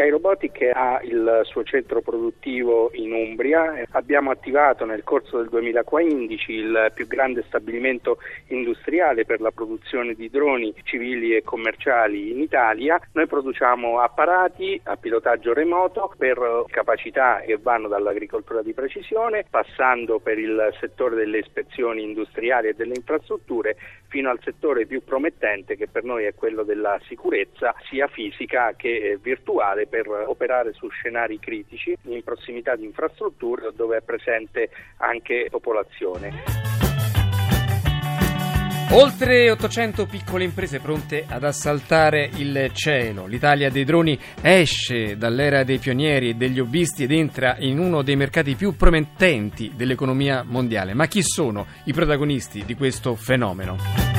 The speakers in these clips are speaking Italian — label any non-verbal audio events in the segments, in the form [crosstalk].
Sky Robotic ha il suo centro produttivo in Umbria. Abbiamo attivato nel corso del 2015 il più grande stabilimento industriale per la produzione di droni civili e commerciali in Italia. Noi produciamo apparati a pilotaggio remoto per capacità che vanno dall'agricoltura di precisione, passando per il settore delle ispezioni industriali e delle infrastrutture, fino al settore più promettente che per noi è quello della sicurezza sia fisica che virtuale per operare su scenari critici in prossimità di infrastrutture dove è presente anche popolazione. Oltre 800 piccole imprese pronte ad assaltare il cielo. L'Italia dei droni esce dall'era dei pionieri e degli hobbisti ed entra in uno dei mercati più promettenti dell'economia mondiale. Ma chi sono i protagonisti di questo fenomeno?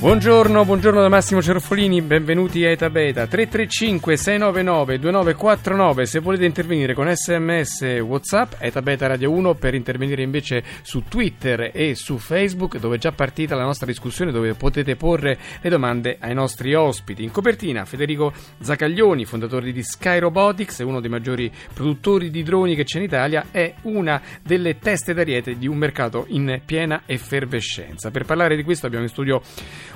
Buongiorno, buongiorno da Massimo Cerfolini, benvenuti a Eta Beta 335 699 2949 se volete intervenire con sms whatsapp Eta Beta Radio 1 per intervenire invece su Twitter e su Facebook dove è già partita la nostra discussione dove potete porre le domande ai nostri ospiti. In copertina Federico Zacaglioni, fondatore di Sky Robotics, uno dei maggiori produttori di droni che c'è in Italia, è una delle teste d'ariete di un mercato in piena effervescenza. Per parlare di questo abbiamo in studio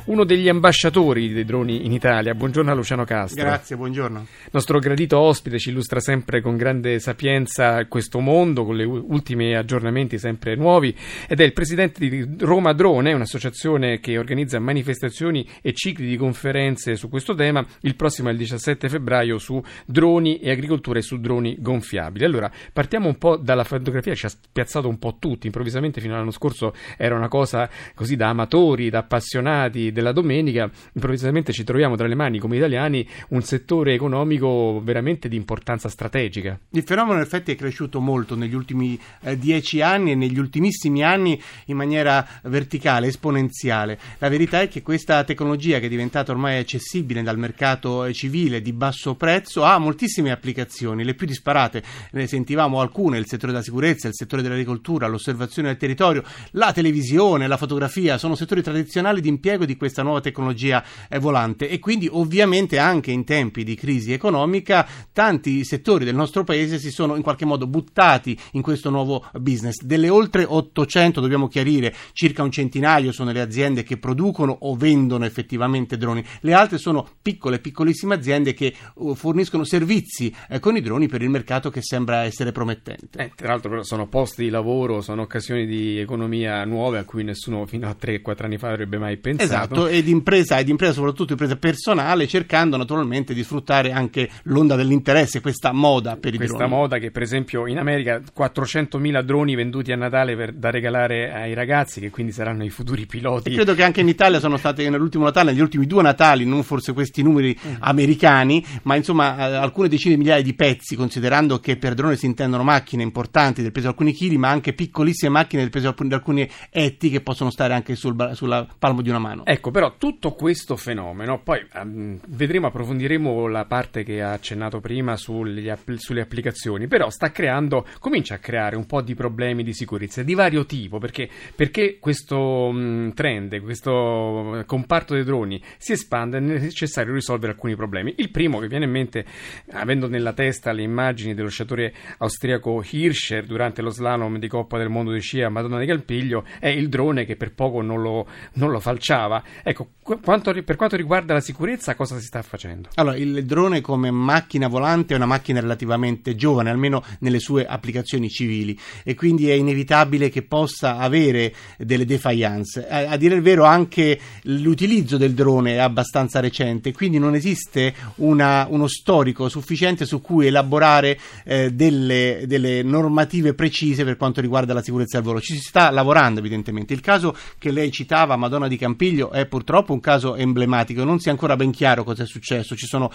uno degli ambasciatori dei droni in Italia. Buongiorno a Luciano Castro. Grazie, buongiorno. Il nostro gradito ospite ci illustra sempre con grande sapienza questo mondo, con gli ultimi aggiornamenti sempre nuovi, ed è il presidente di Roma Drone, un'associazione che organizza manifestazioni e cicli di conferenze su questo tema. Il prossimo è il 17 febbraio su droni e agricoltura e su droni gonfiabili. Allora, partiamo un po' dalla fotografia, ci ha spiazzato un po' tutti, improvvisamente fino all'anno scorso era una cosa così da amatori, da appassionati della domenica, improvvisamente ci troviamo tra le mani come italiani un settore economico veramente di importanza strategica. Il fenomeno in effetti è cresciuto molto negli ultimi eh, dieci anni e negli ultimissimi anni in maniera verticale, esponenziale. La verità è che questa tecnologia che è diventata ormai accessibile dal mercato civile di basso prezzo ha moltissime applicazioni, le più disparate, ne sentivamo alcune, il settore della sicurezza, il settore dell'agricoltura, l'osservazione del territorio, la televisione, la fotografia, sono settori tradizionali di impiego di questa nuova tecnologia volante e quindi ovviamente anche in tempi di crisi economica tanti settori del nostro paese si sono in qualche modo buttati in questo nuovo business. Delle oltre 800, dobbiamo chiarire, circa un centinaio sono le aziende che producono o vendono effettivamente droni, le altre sono piccole, piccolissime aziende che uh, forniscono servizi eh, con i droni per il mercato che sembra essere promettente. Eh, tra l'altro però sono posti di lavoro, sono occasioni di economia nuove a cui nessuno fino a 3-4 anni fa avrebbe mai pensato. Esatto Esatto, ed impresa, ed impresa soprattutto impresa personale, cercando naturalmente di sfruttare anche l'onda dell'interesse, questa moda per i questa droni. Questa moda che per esempio in America 400.000 droni venduti a Natale per, da regalare ai ragazzi, che quindi saranno i futuri piloti. E credo che anche in Italia sono state nell'ultimo Natale, negli ultimi due Natali, non forse questi numeri mm. americani, ma insomma eh, alcune decine di migliaia di pezzi, considerando che per drone si intendono macchine importanti del peso di alcuni chili, ma anche piccolissime macchine del peso di alcuni etti che possono stare anche sul, sulla palmo di una mano. Ecco, però tutto questo fenomeno, poi um, vedremo, approfondiremo la parte che ha accennato prima sugli, sulle applicazioni, però sta creando, comincia a creare un po' di problemi di sicurezza di vario tipo, perché, perché questo um, trend, questo comparto dei droni si espande è necessario risolvere alcuni problemi. Il primo che viene in mente, avendo nella testa le immagini dello sciatore austriaco Hirscher durante lo slalom di Coppa del Mondo di sci a Madonna di Calpiglio, è il drone che per poco non lo, non lo falciava. Ecco, quanto, per quanto riguarda la sicurezza, cosa si sta facendo? Allora, il drone come macchina volante è una macchina relativamente giovane, almeno nelle sue applicazioni civili, e quindi è inevitabile che possa avere delle defiance. A, a dire il vero, anche l'utilizzo del drone è abbastanza recente, quindi non esiste una, uno storico sufficiente su cui elaborare eh, delle, delle normative precise per quanto riguarda la sicurezza del volo. Ci si sta lavorando, evidentemente. Il caso che lei citava, Madonna di Campiglio, è purtroppo purtroppo un caso emblematico, non si è ancora ben chiaro cosa è successo, sono,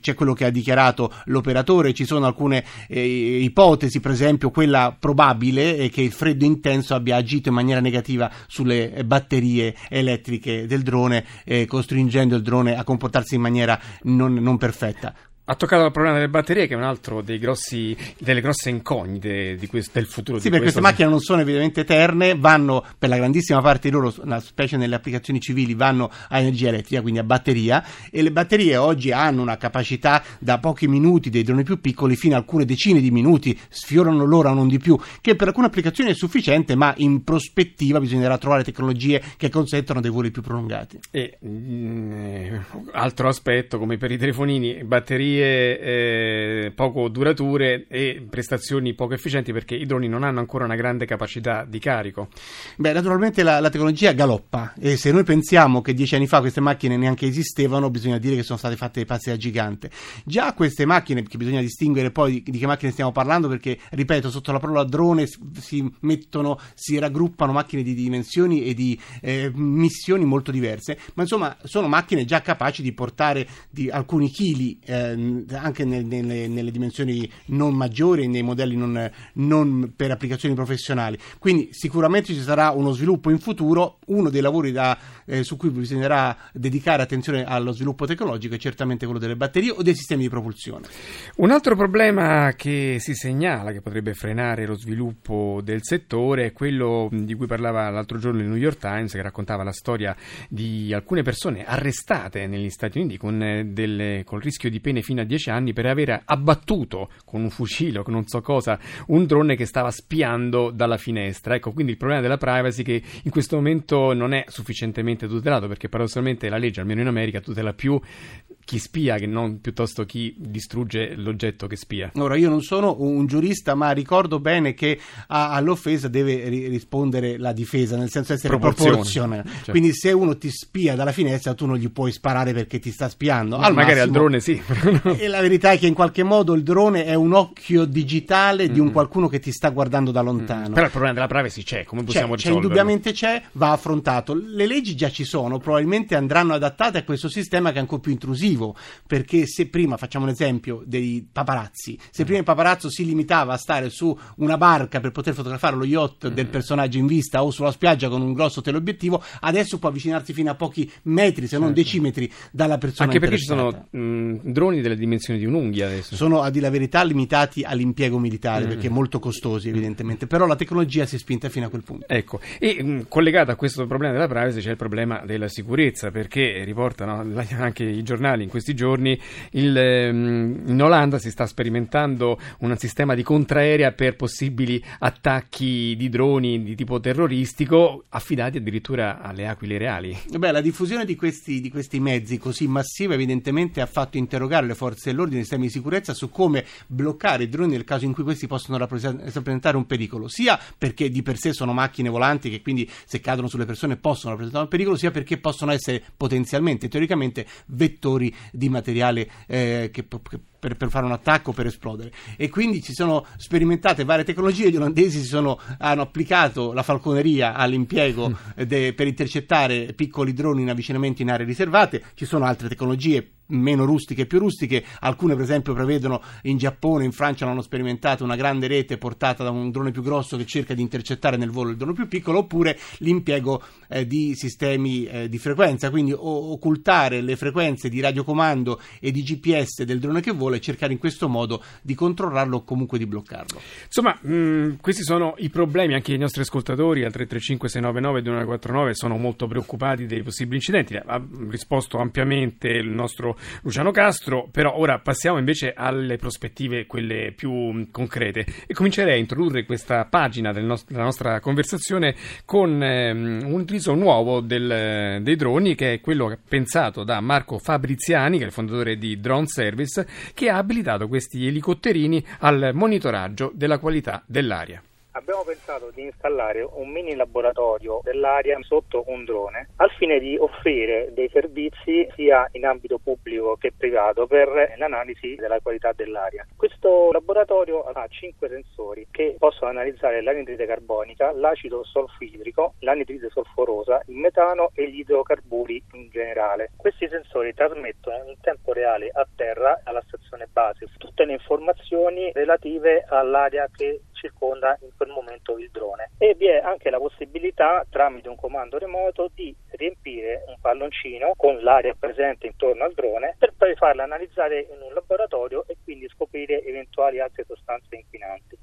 c'è quello che ha dichiarato l'operatore, ci sono alcune eh, ipotesi, per esempio quella probabile è che il freddo intenso abbia agito in maniera negativa sulle batterie elettriche del drone, eh, costringendo il drone a comportarsi in maniera non, non perfetta. Ha toccato il problema delle batterie, che è un altro grossi, delle grosse incognite questo, del futuro. Sì, perché queste macchine non sono evidentemente eterne, vanno per la grandissima parte di loro, specie nelle applicazioni civili, vanno a energia elettrica, quindi a batteria, e le batterie oggi hanno una capacità da pochi minuti dei droni più piccoli fino a alcune decine di minuti, sfiorano l'ora non di più, che per alcune applicazioni è sufficiente, ma in prospettiva bisognerà trovare tecnologie che consentono dei voli più prolungati. E mh, mm, altro aspetto, come per i telefonini, batterie eh, poco durature e prestazioni poco efficienti perché i droni non hanno ancora una grande capacità di carico. Beh, naturalmente la, la tecnologia galoppa e se noi pensiamo che dieci anni fa queste macchine neanche esistevano, bisogna dire che sono state fatte dei passi da gigante. Già queste macchine, che bisogna distinguere poi di, che macchine stiamo parlando, perché ripeto, sotto la parola drone si mettono, si raggruppano macchine di dimensioni e di eh, missioni molto diverse, ma insomma sono macchine già capaci di portare di alcuni chili eh, anche nel, nelle, nelle, dimensioni non maggiori nei modelli non, non, per applicazioni professionali. Quindi sicuramente ci sarà uno sviluppo in futuro, uno dei lavori da, eh, su cui bisognerà dedicare attenzione allo sviluppo tecnologico è certamente quello delle batterie o dei sistemi di propulsione. Un altro problema che si segnala che potrebbe frenare lo sviluppo del settore è quello di cui parlava l'altro giorno il New York Times che raccontava la storia di alcune persone arrestate negli Stati Uniti con, eh, delle, con il rischio di pene fino a 10 anni per aver abbattuto con un fucile o con non so cosa un drone che stava spiando dalla finestra. Ecco, quindi il problema della privacy che in questo momento non è sufficientemente tutelato perché paradossalmente la legge, almeno in America, tutela più chi spia che non piuttosto chi distrugge l'oggetto che spia. Ora, io non sono un giurista, ma ricordo bene che a, all'offesa deve ri- rispondere la difesa, nel senso essere proporzionale. Cioè. Quindi se uno ti spia dalla finestra, tu non gli puoi sparare perché ti sta spiando. Al magari massimo, al drone sì. e la verità è che in qualche modo il drone è un occhio digitale mm-hmm. di un mm. qualcuno che ti sta guardando da lontano. Mm-hmm. Però il problema della privacy c'è, come possiamo c'è, risolverlo? C'è, indubbiamente c'è, va affrontato. Le leggi già ci sono, probabilmente andranno adattate a questo sistema che è ancora più intrusivo intrusivo, perché se prima, facciamo un esempio dei paparazzi, se prima il paparazzo si limitava a stare su una barca per poter fotografare lo yacht del personaggio in vista o sulla spiaggia con un grosso teleobiettivo, adesso può avvicinarsi fino a pochi metri, se non certo. decimetri, dalla persona Anche perché ci sono mh, droni delle dimensioni di un'unghia adesso. Sono, a dire la verità, limitati all'impiego militare, mm. perché molto costosi evidentemente, però la tecnologia si è spinta fino a quel punto. Ecco, e mh, collegato a questo problema della privacy c'è il problema della sicurezza, perché riportano [laughs] anche i giornali in questi giorni il, ehm, in Olanda si sta sperimentando un sistema di contraerea per possibili attacchi di droni di tipo terroristico affidati addirittura alle aquile reali. Beh, la diffusione di questi, di questi mezzi così massiva evidentemente ha fatto interrogare le forze dell'ordine e i sistemi di sicurezza su come bloccare i droni nel caso in cui questi possono rappresentare un pericolo, sia perché di per sé sono macchine volanti che quindi se cadono sulle persone possono rappresentare un pericolo, sia perché possono essere potenzialmente, teoricamente, vettori di materiale eh, che, che per, per, fare un attacco, per esplodere. E quindi ci sono sperimentate varie tecnologie, gli olandesi sono, hanno applicato la falconeria all'impiego mm. de, per intercettare piccoli droni in avvicinamento in aree riservate, ci sono altre tecnologie meno rustiche e più rustiche, alcune per esempio prevedono in Giappone, in Francia hanno sperimentato una grande rete portata da un drone più grosso che cerca di intercettare nel volo il drone più piccolo, oppure l'impiego eh, di sistemi eh, di frequenza, quindi o- occultare le frequenze di radiocomando e di GPS del drone che vola e cercare in questo modo di controllarlo o comunque di bloccarlo. Insomma, mh, mm, questi sono i problemi, anche i nostri ascoltatori al 335 699 2949 sono molto preoccupati dei possibili incidenti, ha risposto ampiamente il nostro Luciano Castro, però ora passiamo invece alle prospettive, quelle più concrete e comincerei a introdurre questa pagina del nost- della nostra conversazione con ehm, un utilizzo nuovo del, dei droni che è quello pensato da Marco Fabriziani, che è il fondatore di Drone Service, che ha abilitato questi elicotterini al monitoraggio della qualità dell'aria. Abbiamo pensato di installare un mini laboratorio dell'aria sotto un drone al fine di offrire dei servizi sia in ambito pubblico che privato per l'analisi della qualità dell'aria. Questo laboratorio ha cinque sensori che possono analizzare l'anidride carbonica, l'acido solfidrico, l'anidride solforosa, il metano e gli idrocarburi in generale. Questi sensori trasmettono in tempo reale a terra alla stazione base tutte le informazioni relative all'aria che circonda in quel momento il drone. E vi è anche la possibilità, tramite un comando remoto, di riempire un palloncino con l'aria presente intorno al drone per poi farla analizzare in un laboratorio e quindi scoprire eventuali altre sostanze inquinanti.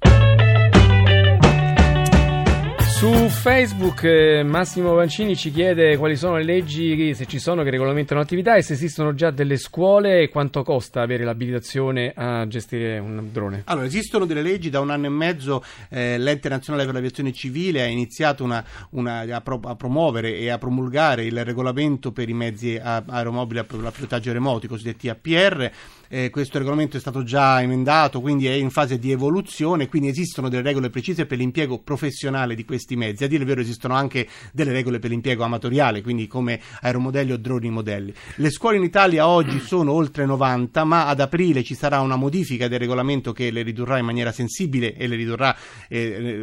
Su Facebook eh, Massimo Vancini ci chiede quali sono le leggi, se ci sono, che regolamentano l'attività e se esistono già delle scuole e quanto costa avere l'abilitazione a gestire un drone. Allora, esistono delle leggi, da un anno e mezzo eh, l'Ente Nazionale per l'Aviazione Civile ha iniziato una, una, a, pro, a, promuovere e a promulgare il regolamento per i mezzi aeromobili a, a pilotaggio remoto, i cosiddetti APR. Eh, questo regolamento è stato già emendato, quindi è in fase di evoluzione, quindi esistono delle regole precise per l'impiego professionale di questi mezzi. A dire il vero esistono anche delle regole per l'impiego amatoriale, quindi come aeromodelli o droni modelli. Le scuole in Italia oggi [clears throat] sono oltre 90, ma ad aprile ci sarà una modifica del regolamento che le ridurrà in maniera sensibile e le ridurrà, eh,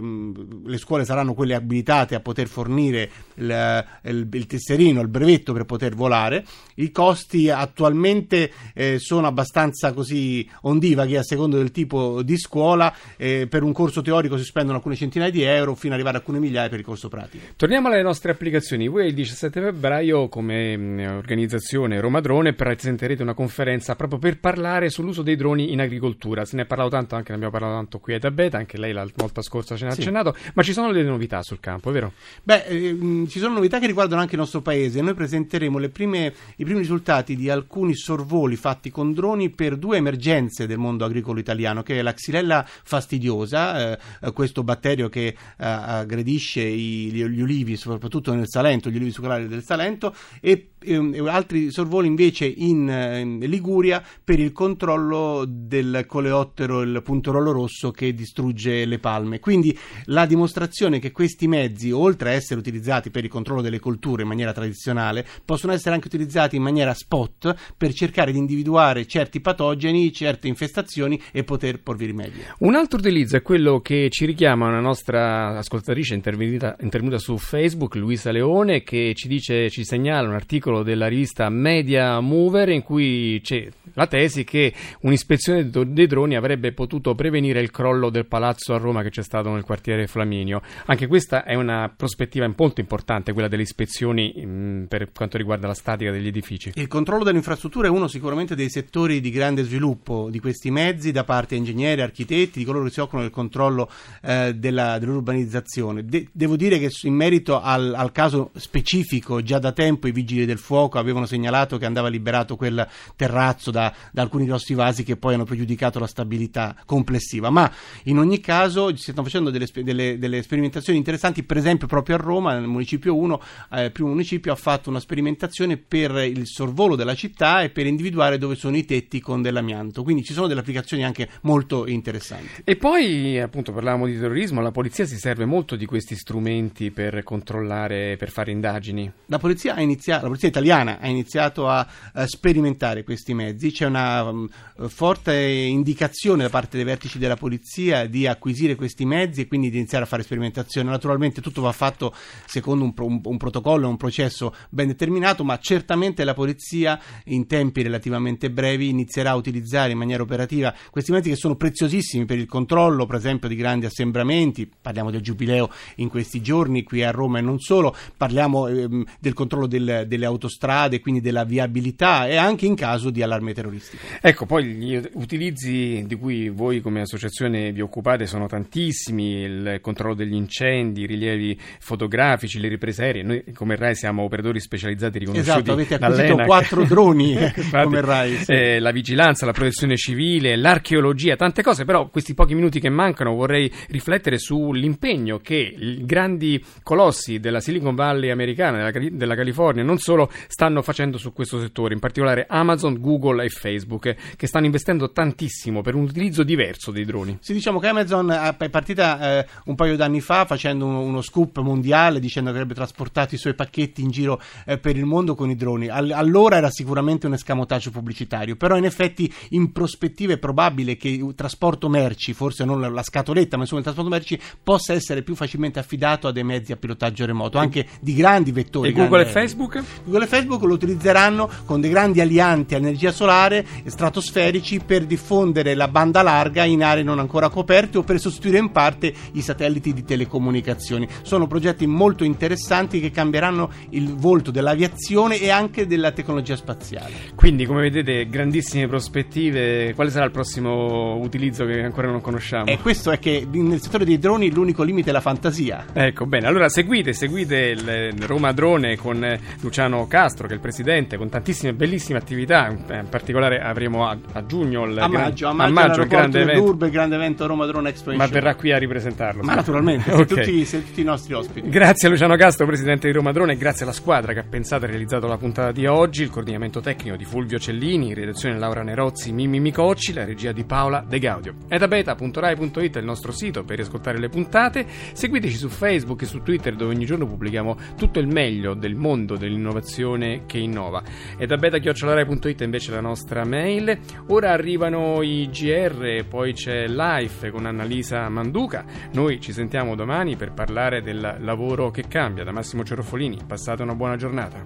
le scuole saranno quelle abilitate a poter fornire il, il, il tesserino, il brevetto per poter volare. I costi attualmente eh, sono abbastanza abbastanza così ondivaghi a secondo del tipo di scuola. Eh, per un corso teorico si spendono alcune centinaia di euro fino ad arrivare a alcune migliaia per il corso pratico. Torniamo alle nostre applicazioni. Voi il 17 febbraio come mm, organizzazione Roma Drone presenterete una conferenza proprio per parlare sull'uso dei droni in agricoltura. Se ne è parlato tanto, anche ne abbiamo parlato tanto qui a Tabeta, anche lei la volta scorsa ce ne ha sì. accennato, ma ci sono delle novità sul campo, è vero? Beh, eh, ci sono novità che riguardano anche il nostro paese. Noi presenteremo prime, i primi risultati di alcuni sorvoli fatti con droni per due emergenze del mondo agricolo italiano, che è la xylella fastidiosa, eh, questo batterio che eh, aggredisce i, gli, ulivi, soprattutto nel Salento, gli ulivi succolari del Salento, e, e altri sorvoli invece in, in, Liguria per il controllo del coleottero, il puntorollo rosso che distrugge le palme. Quindi la dimostrazione che questi mezzi, oltre a essere utilizzati per il controllo delle colture in maniera tradizionale, possono essere anche utilizzati in maniera spot per cercare di individuare certi certi patogeni, certe infestazioni e poter porvi rimedio. Un altro utilizzo è quello che ci richiama una nostra ascoltatrice intervenuta, intervenuta su Facebook, Luisa Leone, che ci dice, ci segnala un articolo della rivista Media Mover in cui c'è la tesi che un'ispezione dei droni avrebbe potuto prevenire il crollo del palazzo a Roma che c'è stato nel quartiere Flaminio. Anche questa è una prospettiva molto importante, quella delle ispezioni mh, mm, per quanto riguarda la statica degli edifici. Il controllo dell'infrastruttura è uno sicuramente dei settori di grande sviluppo di questi mezzi da parte di ingegneri, architetti, di coloro che si occupano del controllo eh, della, dell'urbanizzazione. De- devo dire che in merito al, al, caso specifico, già da tempo i vigili del fuoco avevano segnalato che andava liberato quel terrazzo da, da alcuni grossi vasi che poi hanno pregiudicato la stabilità complessiva. Ma in ogni caso si stanno facendo delle, delle, delle sperimentazioni interessanti, per esempio proprio a Roma, nel municipio 1, eh, primo municipio ha fatto una sperimentazione per il sorvolo della città e per individuare dove sono i tetti inquinati con dell'amianto. Quindi ci sono delle applicazioni anche molto interessanti. E poi, appunto, parlavamo di terrorismo, la polizia si serve molto di questi strumenti per controllare, per fare indagini. La polizia, iniziato, la polizia italiana ha iniziato a, a, sperimentare questi mezzi, c'è una um, forte indicazione da parte dei vertici della polizia di acquisire questi mezzi e quindi di iniziare a fare sperimentazione. Naturalmente tutto va fatto secondo un, un, un protocollo, un processo ben determinato, ma certamente la polizia in tempi relativamente brevi inizierà a utilizzare in maniera operativa questi mezzi che sono preziosissimi per il controllo, per esempio, di grandi assembramenti. Parliamo del giubileo in questi giorni qui a Roma e non solo, parliamo ehm, del controllo del, delle autostrade, quindi della viabilità e anche in caso di allarme terroristico. Ecco, poi gli utilizzi di cui voi come associazione vi occupate sono tantissimi, il controllo degli incendi, i rilievi fotografici, le riprese aeree. Noi come RAI siamo operatori specializzati riconosciuti esatto, avete acquisito quattro droni [laughs] come RAI. Sì. Eh, la vigilanza, la protezione civile, l'archeologia, tante cose, però questi pochi minuti che mancano vorrei riflettere sull'impegno che i grandi colossi della Silicon Valley americana, della, della California, non solo stanno facendo su questo settore, in particolare Amazon, Google e Facebook, che stanno investendo tantissimo per un utilizzo diverso dei droni. Sì, diciamo che Amazon è partita eh, un paio d'anni fa facendo uno, uno, scoop mondiale dicendo che avrebbe trasportato i suoi pacchetti in giro eh, per il mondo con i droni. All- allora era sicuramente un escamotaggio pubblicitario, però in effetti in prospettiva è probabile che il trasporto merci, forse non la scatoletta, ma insomma il trasporto merci possa essere più facilmente affidato a dei mezzi a pilotaggio remoto, anche di grandi vettori. E Google e Facebook? Google e Facebook lo utilizzeranno con dei grandi alianti a energia solare solare, stratosferici per diffondere la banda larga in aree non ancora coperte o per sostituire in parte i satelliti di telecomunicazioni. Sono progetti molto interessanti che cambieranno il volto dell'aviazione e anche della tecnologia spaziale. Quindi, come vedete, grandissime prospettive. Quale sarà il prossimo utilizzo che ancora non conosciamo? E questo è che nel settore dei droni l'unico limite è la fantasia. Ecco, bene. Allora seguite, seguite il Roma Drone con Luciano Castro, che è il presidente, con tantissime bellissime attività. In particolare avremo a, a giugno il, a maggio, a maggio, a maggio il grande evento. L'Urbe, il grande evento Roma Drone Expo. Ma verrà qui a ripresentarlo. Ma naturalmente, okay. tutti, tutti, i nostri ospiti. Grazie a Luciano Castro, presidente di Roma Drone, e grazie alla squadra che ha pensato e realizzato la puntata di oggi, il coordinamento tecnico di Fulvio Cellini, redazione Laura Nerozzi, Mimmi Micocci, la regia di Paola De Gaudio. Etabeta.rai.it è il nostro sito per ascoltare le puntate. Seguiteci su Facebook e su Twitter dove ogni giorno pubblichiamo tutto il meglio del mondo dell'innovazione che innova. Etabeta.rai.it invece è la nostra mail. Ora arrivano i GR, poi c'è Life con Annalisa Manduca. Noi ci sentiamo domani per parlare del lavoro che cambia. Da Massimo Cerofolini, passate una buona giornata.